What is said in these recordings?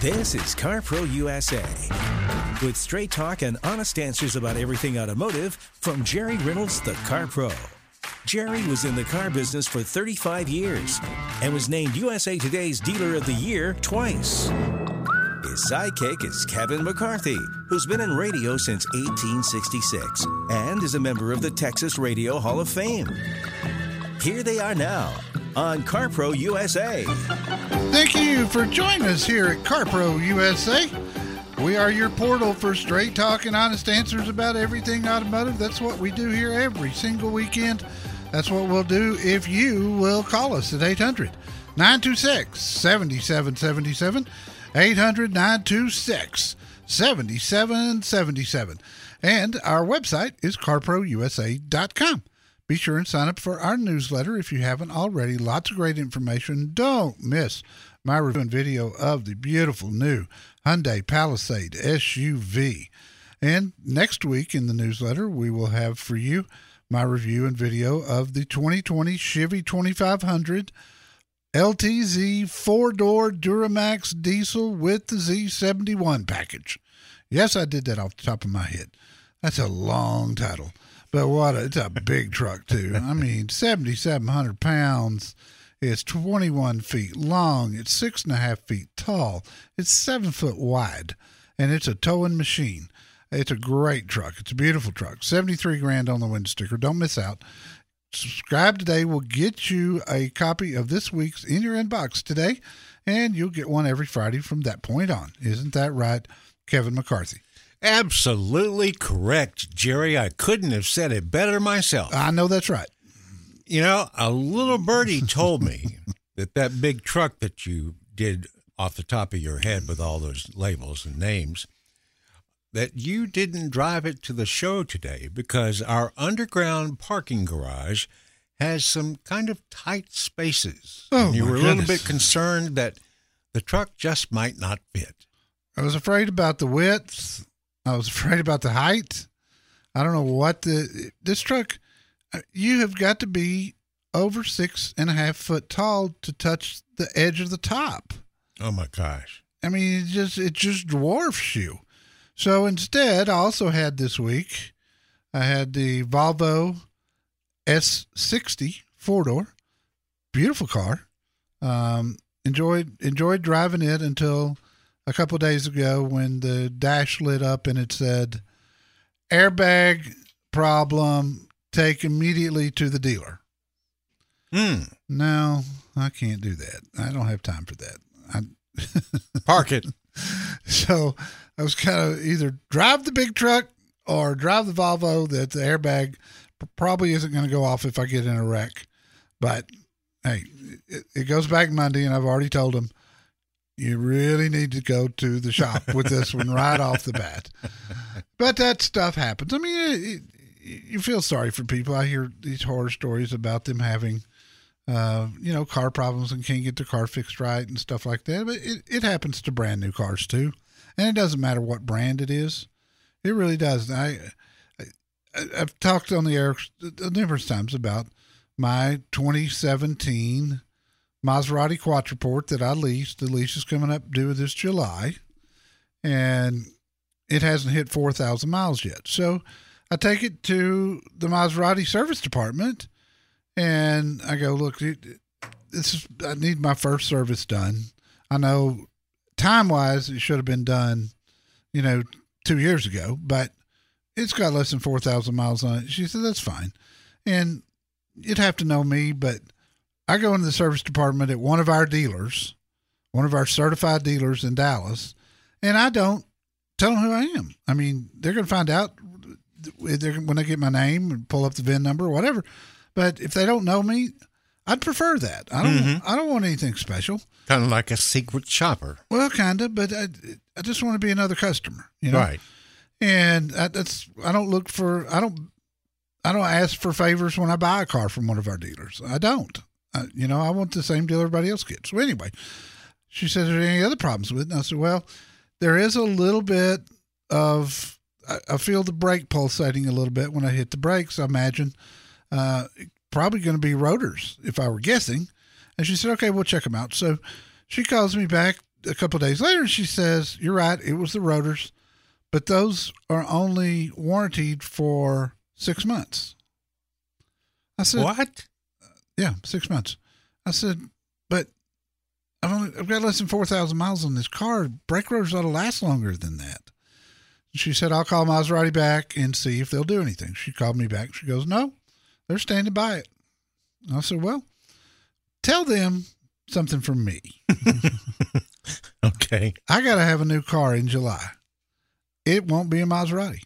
This is CarPro USA. With straight talk and honest answers about everything automotive from Jerry Reynolds, the Car Pro. Jerry was in the car business for 35 years and was named USA Today's Dealer of the Year twice. His sidekick is Kevin McCarthy, who's been in radio since 1866 and is a member of the Texas Radio Hall of Fame. Here they are now on CarPro USA. Thank you for joining us here at CarPro USA. We are your portal for straight talk and honest answers about everything automotive. That's what we do here every single weekend. That's what we'll do if you will call us at 800 926 7777. 800 926 7777. And our website is carprousa.com. Be sure and sign up for our newsletter if you haven't already. Lots of great information. Don't miss my review and video of the beautiful new Hyundai Palisade SUV. And next week in the newsletter, we will have for you my review and video of the 2020 Chevy 2500 LTZ four door Duramax diesel with the Z71 package. Yes, I did that off the top of my head. That's a long title, but what a, it's a big truck too. I mean, 7,700 pounds. It's 21 feet long. It's six and a half feet tall. It's seven foot wide, and it's a towing machine. It's a great truck. It's a beautiful truck. 73 grand on the window sticker. Don't miss out. Subscribe today We'll get you a copy of this week's in your inbox today, and you'll get one every Friday from that point on. Isn't that right, Kevin McCarthy? Absolutely correct, Jerry. I couldn't have said it better myself. I know that's right. You know, a little birdie told me that that big truck that you did off the top of your head with all those labels and names, that you didn't drive it to the show today because our underground parking garage has some kind of tight spaces. Oh, and you were a little goodness. bit concerned that the truck just might not fit. I was afraid about the width. I was afraid about the height. I don't know what the this truck. uh, You have got to be over six and a half foot tall to touch the edge of the top. Oh my gosh. I mean, it just it just dwarfs you. So instead, I also had this week, I had the Volvo S60 four door, beautiful car. Um, enjoyed enjoyed driving it until a couple days ago when the dash lit up and it said airbag problem. Take immediately to the dealer. Hmm. No, I can't do that. I don't have time for that. I, Park it. so I was kind of either drive the big truck or drive the Volvo that the airbag probably isn't going to go off if I get in a wreck. But hey, it, it goes back Monday, and I've already told them you really need to go to the shop with this one right off the bat. But that stuff happens. I mean, it, you feel sorry for people. I hear these horror stories about them having uh, you know, car problems and can't get their car fixed right and stuff like that. But it, it happens to brand new cars too. And it doesn't matter what brand it is. It really does. I, I I've talked on the air numerous times about my 2017 Maserati Quattroporte that I leased. The lease is coming up due this July, and it hasn't hit 4,000 miles yet. So I take it to the Maserati service department and I go, look, this is I need my first service done. I know time wise it should have been done, you know, two years ago, but it's got less than four thousand miles on it. She said that's fine, and you'd have to know me, but I go into the service department at one of our dealers, one of our certified dealers in Dallas, and I don't tell them who I am. I mean, they're going to find out when they get my name and pull up the VIN number or whatever. But if they don't know me, I'd prefer that. I don't. Mm-hmm. I don't want anything special. Kind of like a secret shopper. Well, kind of, but I, I just want to be another customer. You know? Right. And I, that's I don't look for I don't I don't ask for favors when I buy a car from one of our dealers. I don't. I, you know, I want the same deal everybody else gets. So anyway, she said, "Are there any other problems with it?" And I said, "Well, there is a little bit of I, I feel the brake pulsating a little bit when I hit the brakes. I imagine uh, probably going to be rotors if I were guessing." And she said, "Okay, we'll check them out." So she calls me back a couple days later and she says, "You're right. It was the rotors, but those are only warranted for six months." I said, What? Yeah, six months. I said, but I've only I've got less than four thousand miles on this car. Brake rotors ought to last longer than that. She said, I'll call Maserati back and see if they'll do anything. She called me back. She goes, No, they're standing by it. And I said, Well, tell them something from me. Okay. I got to have a new car in July. It won't be a Maserati.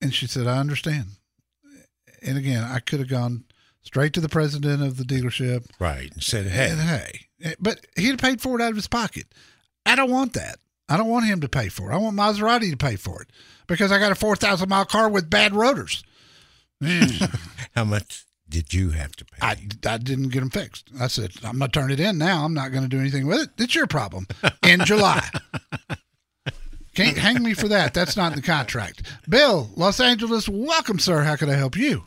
And she said, I understand. And again, I could have gone straight to the president of the dealership Right. And said, and hey, hey, but he'd have paid for it out of his pocket. I don't want that. I don't want him to pay for it. I want Maserati to pay for it because I got a 4,000 mile car with bad rotors. how much did you have to pay? I, I didn't get them fixed. I said, I'm going to turn it in now. I'm not going to do anything with it. It's your problem in July. Can't hang me for that. That's not in the contract. Bill, Los Angeles, welcome, sir. How can I help you?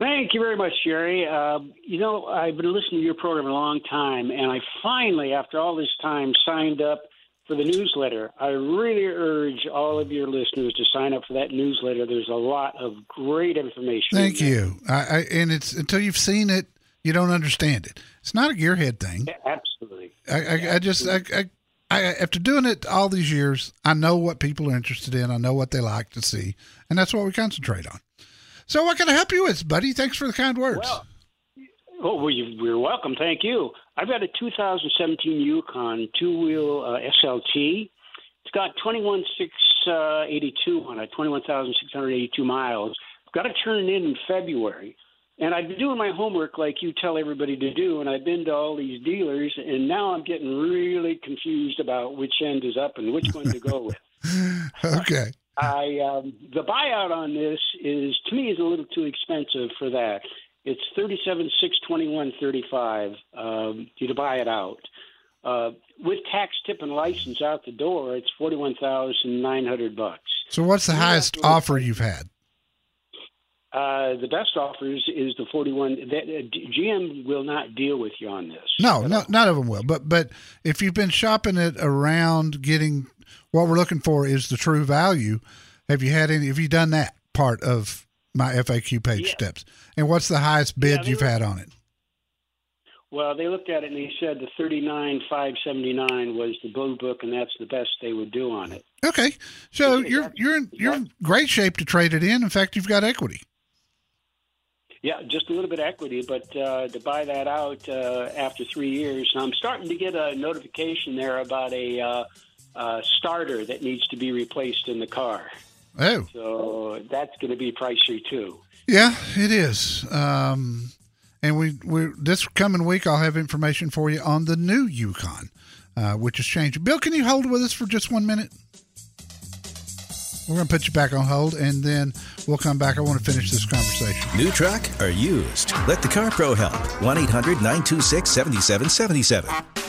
Thank you very much, Jerry. Uh, you know, I've been listening to your program a long time, and I finally, after all this time, signed up for the newsletter. I really urge all of your listeners to sign up for that newsletter. There's a lot of great information. Thank you. I, I, and it's until you've seen it, you don't understand it. It's not a gearhead thing. Absolutely. I, I, I just, I, I, I, after doing it all these years, I know what people are interested in. I know what they like to see, and that's what we concentrate on. So, what can I help you with, buddy? Thanks for the kind words. Well, Oh, well, you, you're welcome. Thank you. I've got a 2017 Yukon two-wheel uh, SLT. It's got 21,682 on it, 21,682 miles. I've got to turn it in in February. And I've been doing my homework like you tell everybody to do, and I've been to all these dealers, and now I'm getting really confused about which end is up and which one to go with. okay. I um, the buyout on this is to me is a little too expensive for that. It's thirty seven six twenty one thirty five um, to buy it out. Uh, with tax, tip, and license out the door, it's forty one thousand nine hundred bucks. So, what's the highest offer you've had? Uh, the best offers is the forty one. That uh, GM will not deal with you on this. No, no, none of them will. But but if you've been shopping it around, getting what we're looking for is the true value. Have you had any? Have you done that part of my FAQ page Yeah. steps? And what's the highest bid Yeah, you've had on it? Well, they looked at it and they said the thirty nine five seventy nine was the blue book, and that's the best they would do on it. Okay, so Yeah, you're you're in, you're in great shape to trade it in. In fact, you've got equity. Yeah, just a little bit of equity, but uh, to buy that out uh, after three years, I'm starting to get a notification there about a uh, uh, starter that needs to be replaced in the car. Oh, So that's going to be pricey too. yeah, it is. Um, and we we this coming week I'll have information for you on the new Yukon, uh, which is changing. Bill, can you hold with us for just one minute? We're going to put you back on hold, and then we'll come back. I want to finish this conversation. New truck or used? Let the Car Pro help. 1 800 926 7777.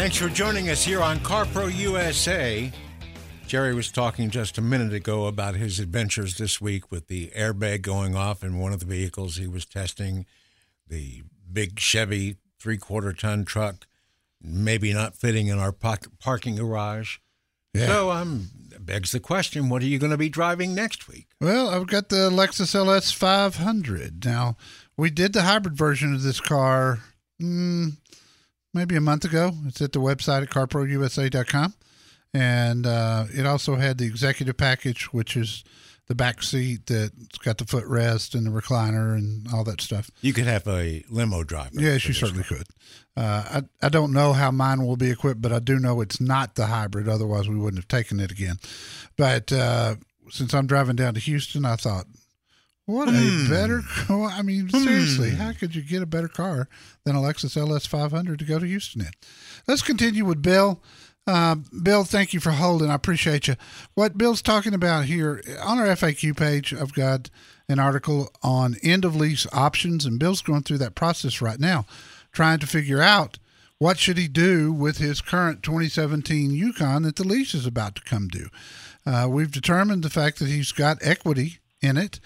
Thanks for joining us here on CarPro USA. Jerry was talking just a minute ago about his adventures this week with the airbag going off in one of the vehicles he was testing, the big Chevy three quarter ton truck maybe not fitting in our park, parking garage. Yeah. So um, begs the question: What are you going to be driving next week? Well, I've got the Lexus LS 500. Now, we did the hybrid version of this car mm, maybe a month ago. It's at the website at carprousa.com. And uh, it also had the executive package, which is the back seat that's got the footrest and the recliner and all that stuff. You could have a limo driver. Yes, you certainly car. could. Uh, I, I don't know how mine will be equipped, but I do know it's not the hybrid. Otherwise, we wouldn't have taken it again. But uh, since I'm driving down to Houston, I thought, what a better car. I mean, seriously, how could you get a better car than a Lexus LS 500 to go to Houston in? Let's continue with Bill. Uh, Bill, thank you for holding. I appreciate you. What Bill's talking about here on our FAQ page, I've got an article on end of lease options, and Bill's going through that process right now, trying to figure out what should he do with his current 2017 Yukon that the lease is about to come due. Uh, we've determined the fact that he's got equity in it,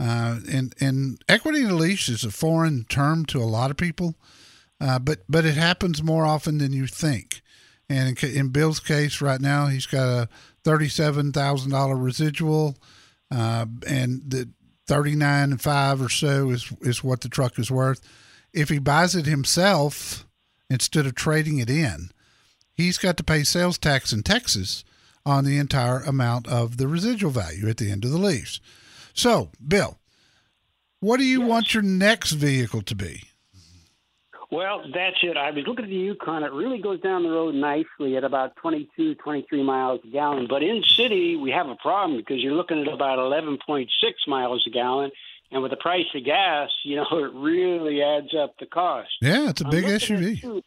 uh, and and equity in a lease is a foreign term to a lot of people, uh, but but it happens more often than you think. And in, in Bill's case, right now, he's got a thirty-seven thousand dollar residual, uh, and the thirty-nine and five or so is is what the truck is worth. If he buys it himself instead of trading it in, he's got to pay sales tax in Texas on the entire amount of the residual value at the end of the lease. So, Bill, what do you want your next vehicle to be? Well, that's it. I was looking at the Yukon. It really goes down the road nicely at about 22, 23 miles a gallon. But in city, we have a problem because you're looking at about 11.6 miles a gallon. And with the price of gas, you know, it really adds up the cost. Yeah, it's a big SUV. two-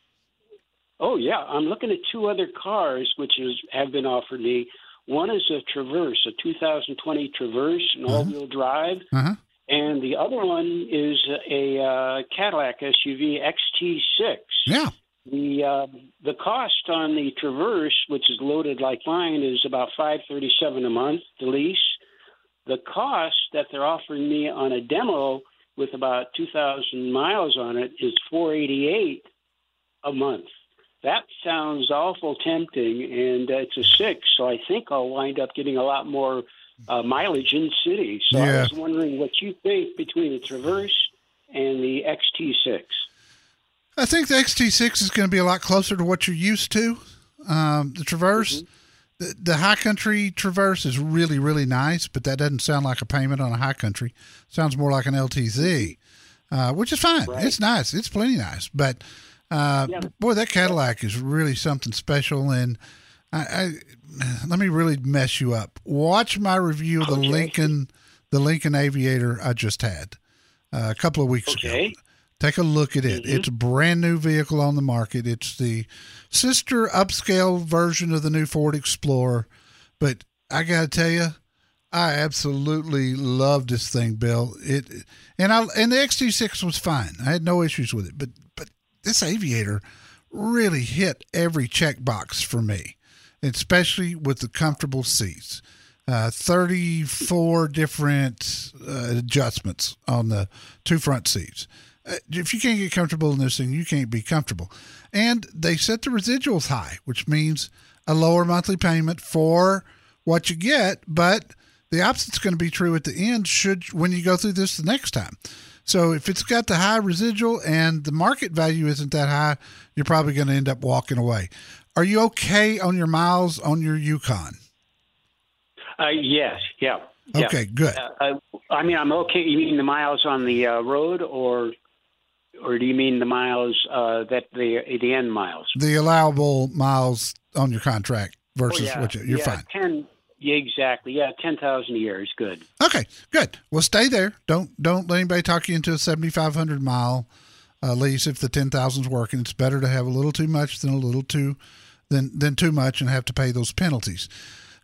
Oh yeah, I'm looking at two other cars which is, have been offered me. One is a Traverse, a 2020 Traverse, an all-wheel drive, Uh-huh. and the other one is a uh, Cadillac SUV XT6. Yeah. The uh, the cost on the Traverse, which is loaded like mine, is about five thirty seven a month. The lease, the cost that they're offering me on a demo with about two thousand miles on it is four eighty eight a month. That sounds awful tempting, and uh, it's a six, so I think I'll wind up getting a lot more uh, mileage in city. So I was wondering what you think between the Traverse and the XT6. I think the XT6 is going to be a lot closer to what you're used to. Um, the Traverse, the, the High Country Traverse is really, really nice, but that doesn't sound like a payment on a High Country. sounds more like an LTZ, uh, which is fine. It's nice. It's plenty nice. But uh, boy, that Cadillac is really something special. And I, I let me really mess you up. Watch my review of the Lincoln, the Lincoln Aviator I just had uh, a couple of weeks ago. Take a look at it. It's a brand new vehicle on the market. It's the sister upscale version of the new Ford Explorer. But I got to tell you, I absolutely love this thing, Bill. It and I and the XT6 was fine. I had no issues with it. But this Aviator really hit every checkbox for me, especially with the comfortable seats. Uh, 34 different uh, adjustments on the two front seats. Uh, if you can't get comfortable in this thing, you can't be comfortable. And they set the residuals high, which means a lower monthly payment for what you get, but the opposite's going to be true at the end should when you go through this the next time. So if it's got the high residual and the market value isn't that high, you're probably going to end up walking away. Are you okay on your miles on your Yukon? Uh, yes, yeah. yeah. Okay, good. Uh, I, I mean, I'm okay. You mean the miles on the uh, road, or or do you mean the miles uh, that the the end miles? The allowable miles on your contract versus Oh, yeah. what you, you're yeah, fine. Ten. Yeah, exactly. Yeah, ten thousand a year is good. Okay, good. Well, stay there. Don't don't let anybody talk you into a 7,500 mile uh, lease if the 10,000's working. It's better to have a little too much than a little too than than too much and have to pay those penalties.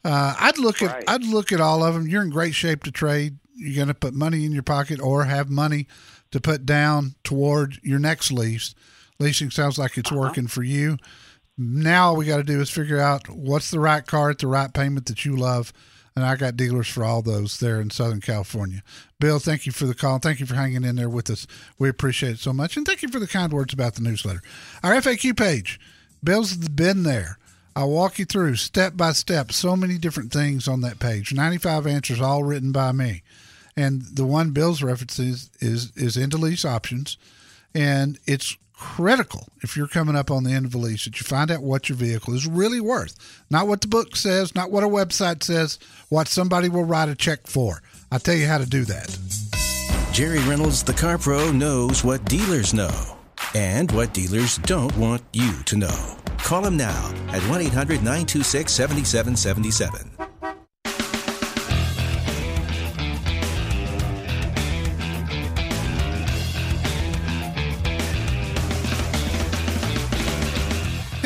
Uh, I'd look at Right. I'd look at all of them. You're in great shape to trade. You're going to put money in your pocket or have money to put down toward your next lease. Leasing sounds like it's working for you. Now we got to do is figure out what's the right car at the right payment that you love. And I got dealers for all those there in Southern California. Bill, thank you for the call. Thank you for hanging in there with us. We appreciate it so much. And thank you for the kind words about the newsletter. Our FAQ page Bill's been there. I'll walk you through step by step so many different things on that page. 95 answers all written by me. And the one Bill's references is is into lease options. And it's critical if you're coming up on the end of a lease that you find out what your vehicle is really worth. Not what the book says, not what a website says, what somebody will write a check for. I'll tell you how to do that. Jerry Reynolds, the Car Pro, knows what dealers know and what dealers don't want you to know. Call him now at 1 800 926 7777.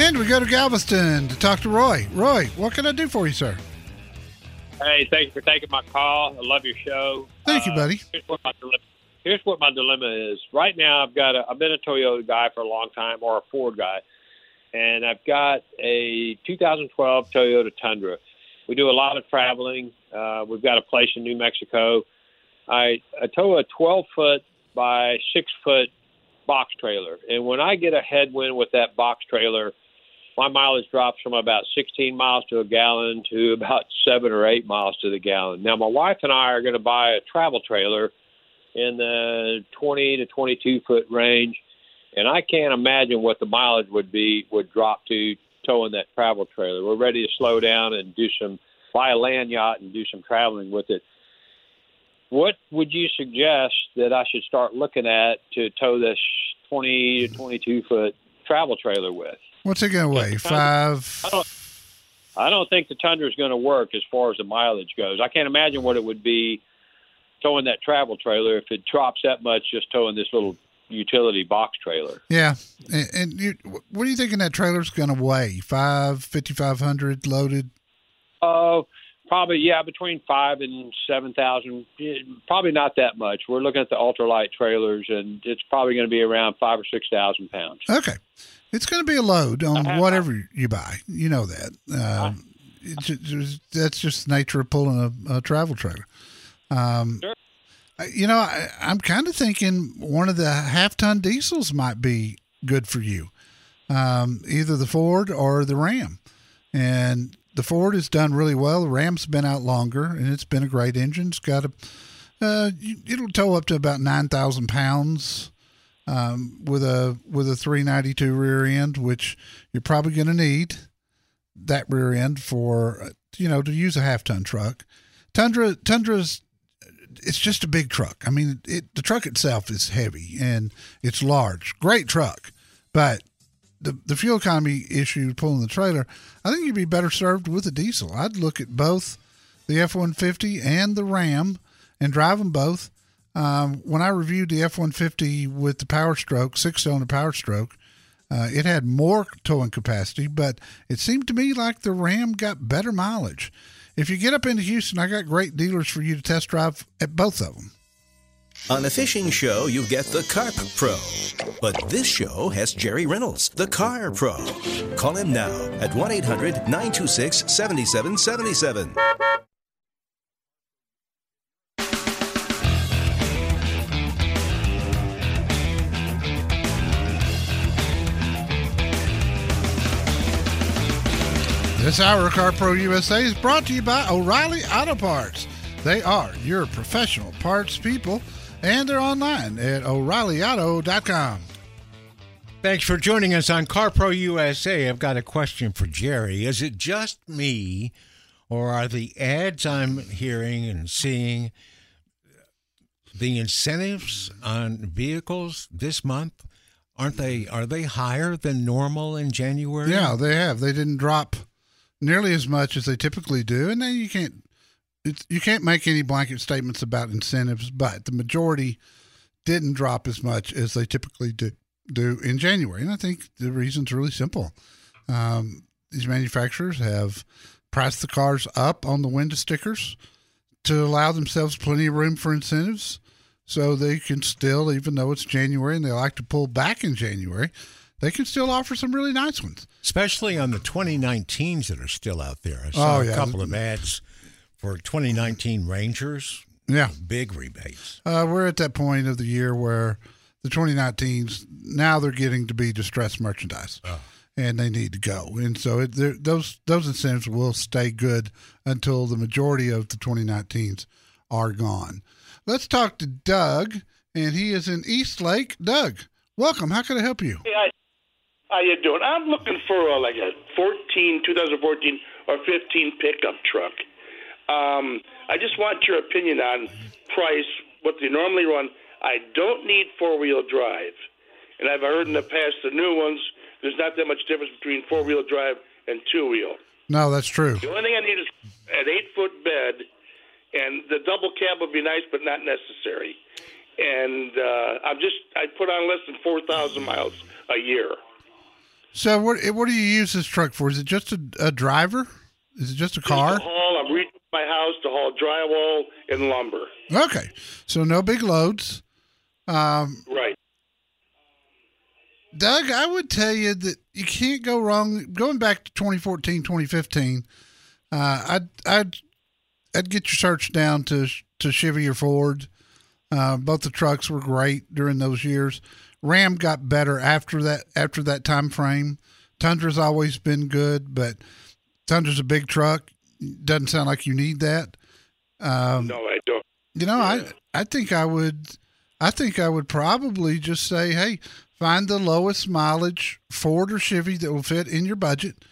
And we go to Galveston to talk to Roy. Roy, what can I do for you, sir? Hey, thank you for taking my call. I love your show. Thank you, Uh, buddy. Here's what my dilemma. Here's what my dilemma is. Right now, I've got a. I've been a Toyota guy for a long time, or a Ford guy, and I've got a 2012 Toyota Tundra. We do a lot of traveling. Uh, we've got a place in New Mexico. I, I tow a 12 foot by six foot box trailer, and when I get a headwind with that box trailer, my mileage drops from about 16 miles to a gallon to about seven or eight miles to the gallon. Now, my wife and I are going to buy a travel trailer in the 20 to 22 foot range, and I can't imagine what the mileage would be would drop to towing that travel trailer. We're ready to slow down and do some buy a land yacht and do some traveling with it. What would you suggest that I should start looking at to tow this 20 to 22 foot travel trailer with? What's it going to weigh? Five. I don't. I don't think the Tundra is going to work as far as the mileage goes. I can't imagine what it would be towing that travel trailer if it drops that much just towing this little utility box trailer. Yeah. And, and you, what are you thinking that trailer's going to weigh? Five, fifty-five hundred loaded? Oh, probably yeah, between five and seven thousand. Probably not that much. We're looking at the ultralight trailers, and it's probably going to be around five or six thousand pounds. Okay. It's going to be a load on Uh-huh. whatever you buy. You know that. Um, it's just, that's just the nature of pulling a, a travel trailer. Um, Sure. You know, I, I'm kind of thinking one of the half ton diesels might be good for you, um, either the Ford or the Ram. And the Ford has done really well. The Ram's been out longer, and it's been a great engine. It's got a, uh, it'll tow up to about nine thousand pounds um, with a with a 392 rear end, which you're probably going to need that rear end for you know to use a half ton truck. Tundra Tundra's it's just a big truck. I mean, it the truck itself is heavy and it's large, great truck, but the the fuel economy issue pulling the trailer, I think you'd be better served with a diesel. I'd look at both the F one fifty and the Ram and drive them both. Um, when I reviewed the F one fifty with the Power Stroke six cylinder Power Stroke, uh, it had more towing capacity, but it seemed to me like the Ram got better mileage. If you get up into Houston, I got great dealers for you to test drive at both of them. On a fishing show, you get the Carp Pro. But this show has Jerry Reynolds, the Car Pro. Call him now at 1 800 926 7777. This hour of Car Pro USA is brought to you by O'Reilly Auto Parts. They are your professional parts people, and they're online at o'ReillyAuto.com. Thanks for joining us on CarPro USA. I've got a question for Jerry. Is it just me, or are the ads I'm hearing and seeing the incentives on vehicles this month? Aren't they? Are they higher than normal in January? Yeah, they have. They didn't drop nearly as much as they typically do, and then you can't you can't make any blanket statements about incentives, but the majority didn't drop as much as they typically do do in January, and I think the reason's really simple. Um, these manufacturers have priced the cars up on the window stickers to allow themselves plenty of room for incentives so they can still, even though it's January and they like to pull back in January, they can still offer some really nice ones. especially on the 2019s that are still out there. I saw Oh, a couple of ads for 2019 Rangers. Yeah. Big rebates. Uh, we're at that point of the year where the 2019s now they're getting to be distressed merchandise, and they need to go. And so it, those those incentives will stay good until the majority of the 2019s are gone. Let's talk to Doug, and he is in East Lake. Doug, welcome. How can I help you? Hey, I, how you doing? I'm looking for a, like a 14, 2014 or 15 pickup truck. Um, I just want your opinion on price, what they normally run. I don't need four wheel drive. And I've heard in the past the new ones, there's not that much difference between four wheel drive and two wheel. No, that's true. The only thing I need is an eight foot bed, and the double cab would be nice, but not necessary. And uh, I'm just I put on less than four thousand miles a year. So what what do you use this truck for? Is it just a, a driver? Is it just a car? Just haul. I'm reaching my house to haul drywall and lumber. Okay, so no big loads. Um, right. Doug, I would tell you that you can't go wrong. Going back to 2014, 2015, uh, I'd I'd I'd get your search down to to Chevy or Ford. Uh, both the trucks were great during those years. Ram got better after that after that time frame. Tundra's always been good, but Tundra's a big truck. Doesn't sound like you need that. Um, no, I don't. You know, yeah. I I think I would I think I would probably just say, hey, find the lowest mileage Ford or Chevy that will fit in your budget,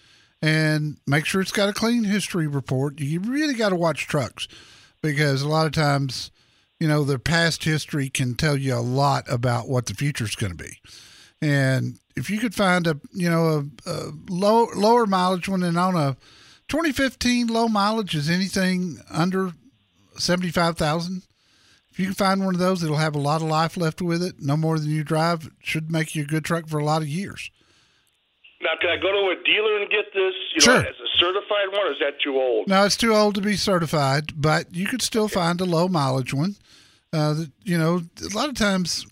and make sure it's got a clean history report. You really got to watch trucks because a lot of times you know, the past history can tell you a lot about what the future is going to be. And if you could find a, you know, a, a low, lower mileage one and on a 2015 low mileage is anything under 75,000. If you can find one of those, it'll have a lot of life left with it. No more than you drive. It should make you a good truck for a lot of years. Now, can I go to a dealer and get this? You sure. Know, as a certified one, or is that too old? No, it's too old to be certified, but you could still find a low mileage one. Uh, you know, a lot of times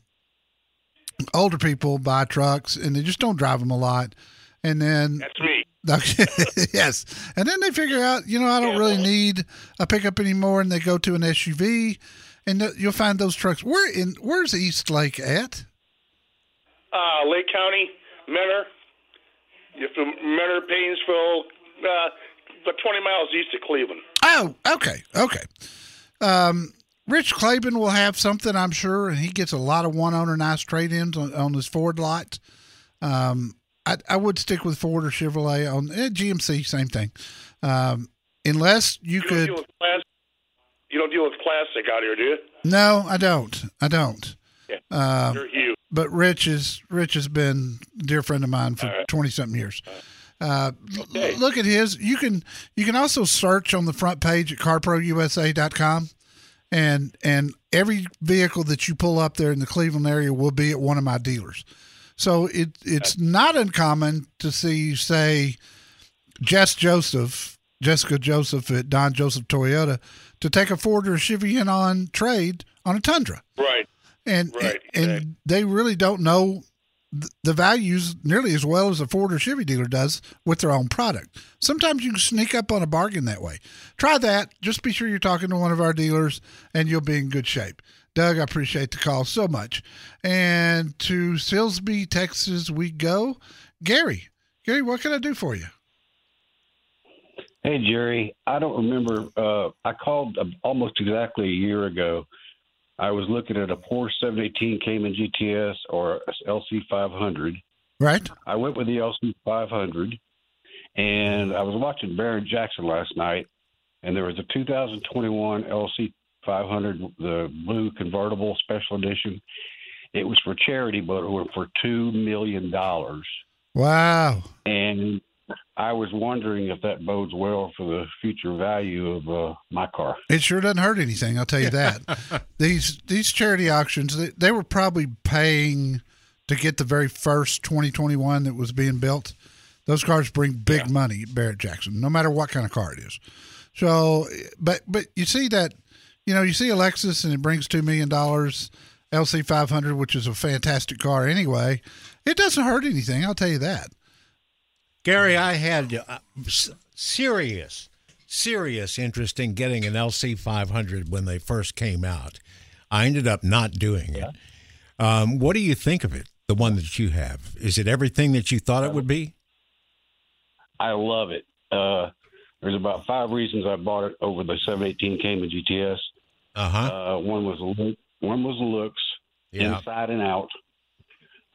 older people buy trucks and they just don't drive them a lot. And then that's me. yes. And then they figure out, you know, I don't yeah, really need a pickup anymore. And they go to an SUV and you'll find those trucks. Where in, where's East Lake at? Uh, Lake County, Mentor. You're from Mentor, Painesville, uh, about 20 miles east of Cleveland. Oh, okay. Okay. Um, Rich Claiborne will have something, I'm sure, and he gets a lot of one owner nice trade ins on, on, his Ford lot. Um, I, I, would stick with Ford or Chevrolet on eh, GMC, same thing. Um, unless you, you could. You don't deal with plastic out here, do you? No, I don't. I don't. Um, You're huge. But Rich is Rich has been a dear friend of mine for twenty right. something years. Uh, okay. look at his. You can you can also search on the front page at CarProUSA.com and and every vehicle that you pull up there in the Cleveland area will be at one of my dealers. So it it's not uncommon to see say Jess Joseph, Jessica Joseph at Don Joseph Toyota to take a Ford or a Chevy in on trade on a Tundra. Right. And right, and, exactly. they really don't know the values nearly as well as a Ford or Chevy dealer does with their own product. Sometimes you can sneak up on a bargain that way. Try that. Just be sure you're talking to one of our dealers and you'll be in good shape. Doug, I appreciate the call so much. And to Silsbee, Texas, we go. Gary, Gary, what can I do for you? Hey, Jerry. I don't remember. Uh, I called almost exactly a year ago I was looking at a Porsche 718 Cayman GTS or LC 500. Right. I went with the LC 500, and I was watching Barrett Jackson last night, and there was a 2021 LC 500, the blue convertible special edition. It was for charity, but it was for two million dollars. Wow! And I was wondering if that bodes well for the future value of uh, my car. It sure doesn't hurt anything, I'll tell you that. these these charity auctions, they, they were probably paying to get the very first 2021 that was being built. Those cars bring big yeah. money, Barrett Jackson, no matter what kind of car it is. So, but but you see that, you know, you see a Lexus and it brings two million dollars, LC 500, which is a fantastic car anyway. It doesn't hurt anything, I'll tell you that. Gary, I had uh, serious, serious interest in getting an LC 500 when they first came out. I ended up not doing it. Um, what do you think of it, the one that you have? Is it everything that you thought it would be? I love it. Uh, there's about five reasons I bought it over the 718 Cayman GTS. Uh-huh. Uh, one was the look, one was looks, Yeah. inside and out.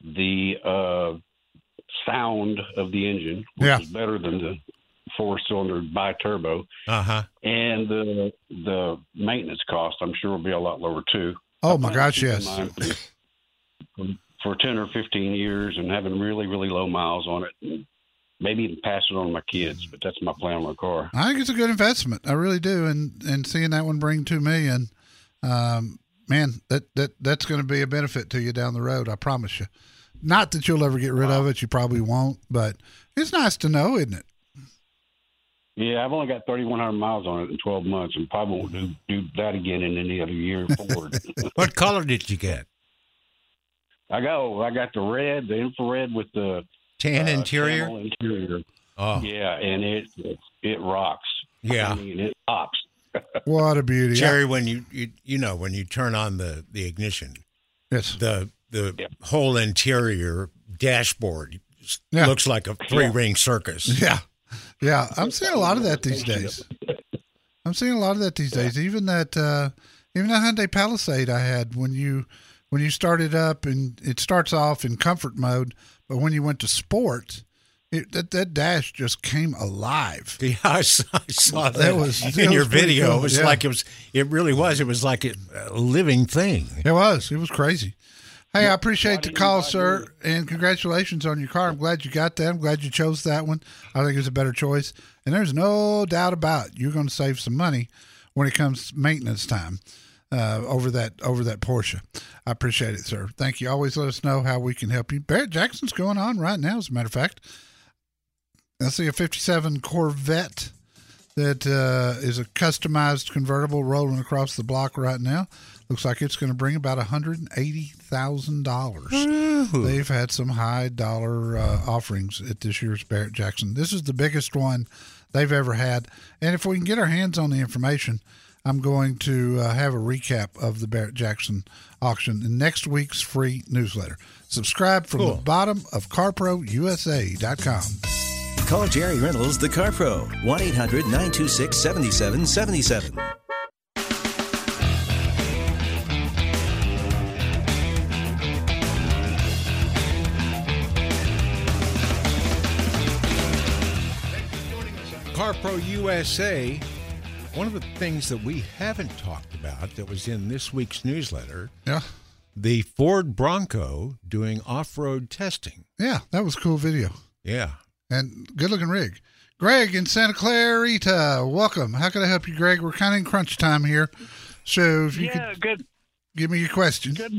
The uh, sound of the engine, which Yeah. is better than the four-cylinder bi-turbo, Uh-huh. and the the maintenance cost. I'm sure will be a lot lower too. Oh my gosh, yes. For, 10 or 15 years and having really, really low miles on it. And maybe even pass it on to my kids, but that's my plan on my car. I think it's a good investment. I really do. And and seeing that one bring two million, um, man, that that that's going to be a benefit to you down the road. I promise you. Not that you'll ever get rid of it. You probably won't, but it's nice to know, isn't it? Yeah, I've only got 3,100 miles on it in 12 months and probably won't do, do that again in any other year forward. What color did you get? I go. I got the red, the infrared with the Tan uh, interior? interior. Oh. Yeah, and it it rocks. Yeah. I mean, it pops. What a beauty, Jerry, when you, you you know when you turn on the the ignition, yes, the the whole interior dashboard Yeah. looks like a three ring circus. Yeah, yeah. I'm seeing a lot of that these days. I'm seeing a lot of that these days. Even that, uh, even that Hyundai Palisade I had when you when you started up and it starts off in comfort mode, but when you went to sport, it, that that dash just came alive. Yeah, I saw, I saw that, That was- that in your was video. cool, It was yeah. like it was. It really was. It was like a, a living thing. It was. It was crazy. Hey, I appreciate the call, sir, and congratulations on your car. I'm glad you got that. I'm glad you chose that one. I think it's a better choice. And there's no doubt about it, you're going to save some money when it comes maintenance time uh, over that over that Porsche. I appreciate it, sir. Thank you. Always let us know how we can help you. Barrett Jackson's going on right now, as a matter of fact. I see a 57 Corvette that uh, is a customized convertible rolling across the block right now. Looks like it's going to bring about $180,000. They've had some high dollar uh, offerings at this year's Barrett Jackson. This is the biggest one they've ever had. And if we can get our hands on the information, I'm going to uh, have a recap of the Barrett Jackson auction in next week's free newsletter. Subscribe from the bottom of carprousa.com. Call Jerry Reynolds, the Car Pro, 1 800 926 7777. CarPro USA. One of the things that we haven't talked about that was in this week's newsletter. Yeah. The Ford Bronco doing off-road testing. Yeah, that was a cool video. Yeah. And good looking rig. Greg in Santa Clarita, welcome. How can I help you, Greg? We're kind of in crunch time here. So if you Yeah, could good. give me your question. Good.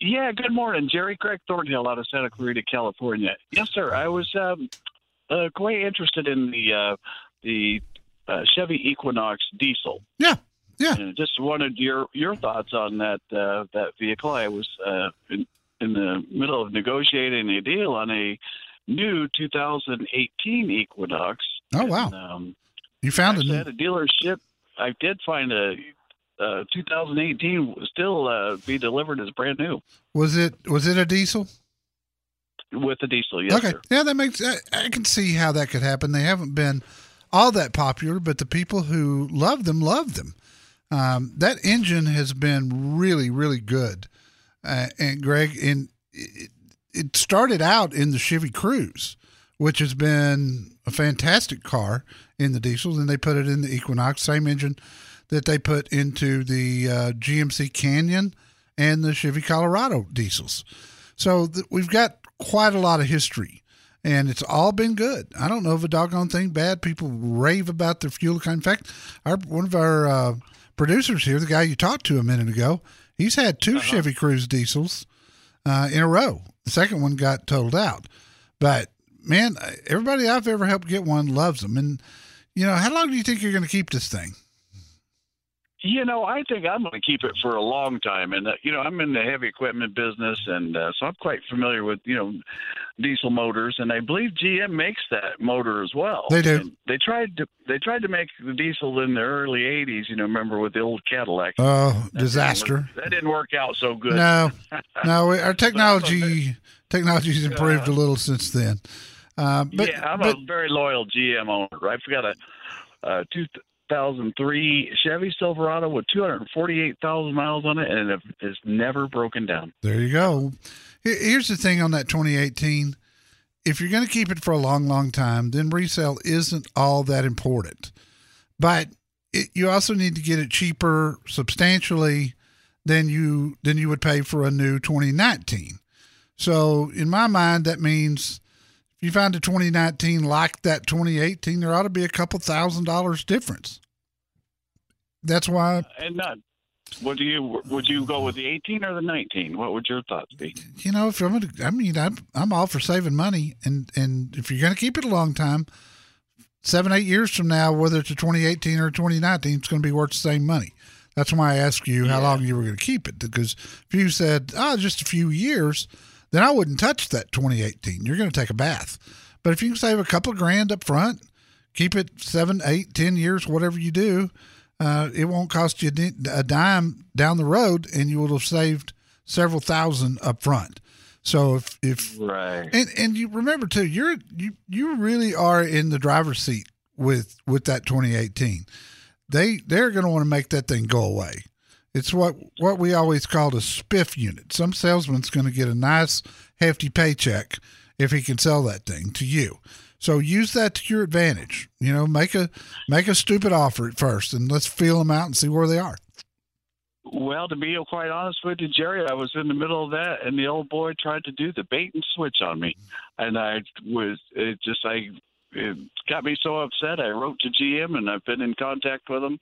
Yeah, good morning, Jerry. Greg Thornhill out of Santa Clarita, California. Yes, sir. I was um, uh, quite interested in the uh, the uh, Chevy Equinox diesel. Yeah, yeah. And just wanted your your thoughts on that uh, that vehicle. I was uh, in, in the middle of negotiating a deal on a new 2018 Equinox. Oh, wow. And, um, You found it. at a dealership. I did find a. Uh, 2018 still uh, be delivered as brand new Was it was it a diesel? with a diesel. Yes, okay. sir. Yeah, that makes I, I can see how that could happen. They haven't been all that popular, but the people who love them love them. Um, that engine has been really, really good. Uh, and Greg, in it, it started out in the Chevy Cruze, which has been a fantastic car in the diesels, and they put it in the Equinox, same engine that they put into the uh, GMC Canyon and the Chevy Colorado diesels. So th- we've got quite a lot of history, and it's all been good. I don't know of a doggone thing bad. People rave about their fuel economy. In fact, our one of our uh, producers here, the guy you talked to a minute ago, he's had 2 Chevy Cruze diesels uh, in a row. The second one got totaled out, but man, everybody I've ever helped get one loves them. And you know, how long do you think you're going to keep this thing? You know, I think I'm going to keep it for a long time, and uh, you know, I'm in the heavy equipment business, and uh, so I'm quite familiar with you know diesel motors, and I believe GM makes that motor as well. They do. And they tried to they tried to make the diesel in the early '80s. You know, remember with the old Cadillac? Oh, disaster. That didn't work out so good. No, no, our technology technology's improved a little since then. Uh, but, yeah, I'm but, a very loyal GM owner. I've got a, a 2003 Chevy Silverado with 248,000 miles on it, and it has never broken down. There you go. Here's the thing on that 2018. If you're going to keep it for a long, long time, then resale isn't all that important. But it, you also need to get it cheaper substantially than you than you would pay for a new 2019. So in my mind, that means you find a 2019 like that 2018, there ought to be a couple thousand dollars difference. That's why. Uh, and not. What do you would you go with the 18 or the 19? What would your thoughts be? You know, if I'm gonna, I mean, I'm I'm all for saving money, and and if you're going to keep it a long time, seven eight years from now, whether it's a 2018 or 2019, it's going to be worth the same money. That's why I asked you how long you were going to keep it. Because if you said, oh, just a few years, then I wouldn't touch that 2018. You're going to take a bath. But if you can save a couple of grand up front, keep it seven, eight, ten years, whatever you do, uh, it won't cost you a dime down the road, and you will have saved several thousand up front. So if if right, and and you remember too, you're you you really are in the driver's seat with with that 2018. They they're going to want to make that thing go away. It's what what we always called a spiff unit. Some salesman's going to get a nice hefty paycheck if he can sell that thing to you. So use that to your advantage. You know, make a make a stupid offer at first, and let's feel them out and see where they are. Well, to be quite honest with you, Jerry, I was in the middle of that, and the old boy tried to do the bait and switch on me, and I was it just I it got me so upset. I wrote to GM, and I've been in contact with them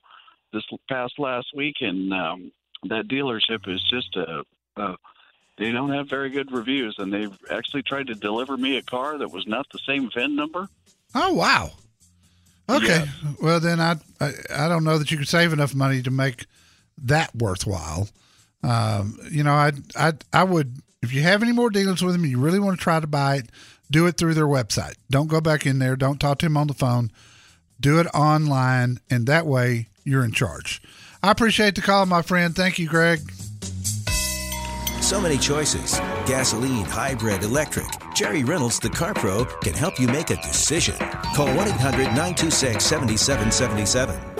this past last week, and um, that dealership is just a, a they don't have very good reviews, and they've actually tried to deliver me a car that was not the same VIN number. Oh wow! Okay, yeah. well then I, I I don't know that you could save enough money to make that worthwhile. Um, you know, I I I would if you have any more dealings with them you really want to try to buy it, do it through their website. Don't go back in there. Don't talk to him on the phone. Do it online, and that way you're in charge. I appreciate the call, my friend. Thank you, Greg. So many choices gasoline, hybrid, electric. Jerry Reynolds, the Car Pro, can help you make a decision. Call 1 800 926 7777.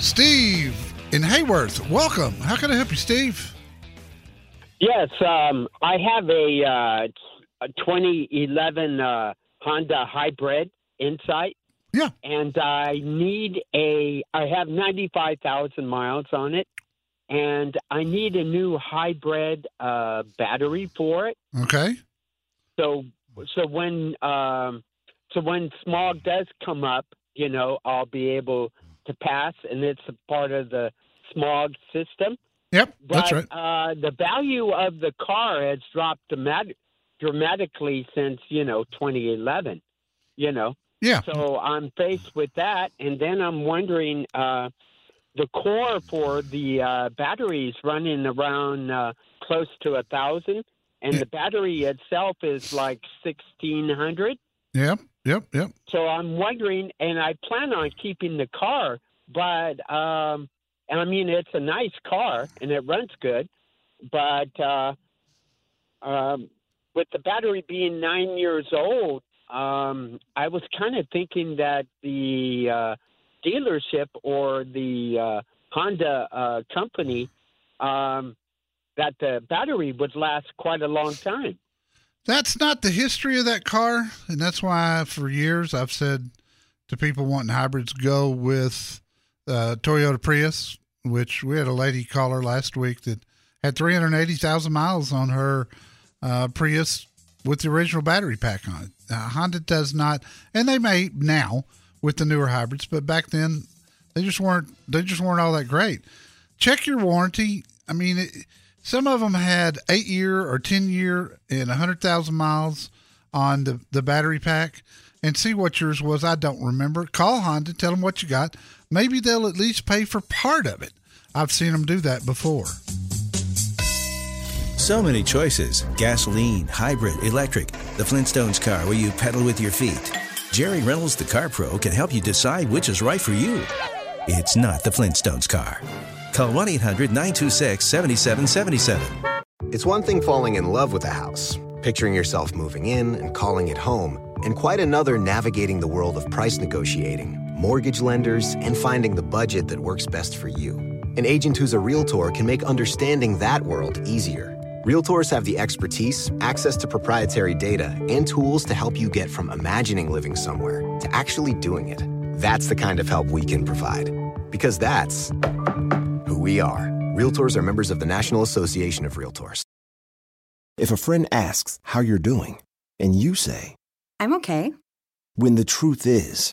Steve in Hayworth, welcome. How can I help you, Steve? Yes, um, I have a, uh, a 2011 uh, Honda Hybrid Insight. Yeah. And I need a. I have 95,000 miles on it, and I need a new hybrid uh, battery for it. Okay. So, so when um, so when smog does come up, you know, I'll be able to pass, and it's a part of the smog system. Yep, but, that's right. Uh, the value of the car has dropped dramatic, dramatically since you know 2011. You know. Yeah. So I'm faced with that, and then I'm wondering uh, the core for the uh, batteries running around uh, close to a thousand, and Yeah. the battery itself is like sixteen hundred. Yep. Yep. Yep. So I'm wondering, and I plan on keeping the car, but um, and I mean it's a nice car and it runs good, but uh, um, with the battery being nine years old, um, I was kind of thinking that the uh, dealership or the uh, Honda uh, company um, that the battery would last quite a long time. That's not the history of that car, and that's why for years I've said to people wanting hybrids go with uh, Toyota Prius, which we had a lady caller last week that had 380,000 miles on her uh, Prius with the original battery pack on it. Uh, Honda does not, and they may now with the newer hybrids, but back then they just weren't. They just weren't all that great. Check your warranty. I mean, it, some of them had eight year or ten year and hundred thousand miles on the the battery pack, and see what yours was. I don't remember. Call Honda, tell them what you got. Maybe they'll at least pay for part of it. I've seen them do that before. So many choices gasoline, hybrid, electric. The Flintstones car where you pedal with your feet. Jerry Reynolds, the Car Pro, can help you decide which is right for you. It's not the Flintstones car. Call 1 800 926 7777. It's one thing falling in love with a house, picturing yourself moving in and calling it home, and quite another navigating the world of price negotiating, mortgage lenders, and finding the budget that works best for you. An agent who's a realtor can make understanding that world easier. Realtors have the expertise, access to proprietary data, and tools to help you get from imagining living somewhere to actually doing it. That's the kind of help we can provide. Because that's who we are. Realtors are members of the National Association of Realtors. If a friend asks how you're doing, and you say, I'm okay. when the truth is,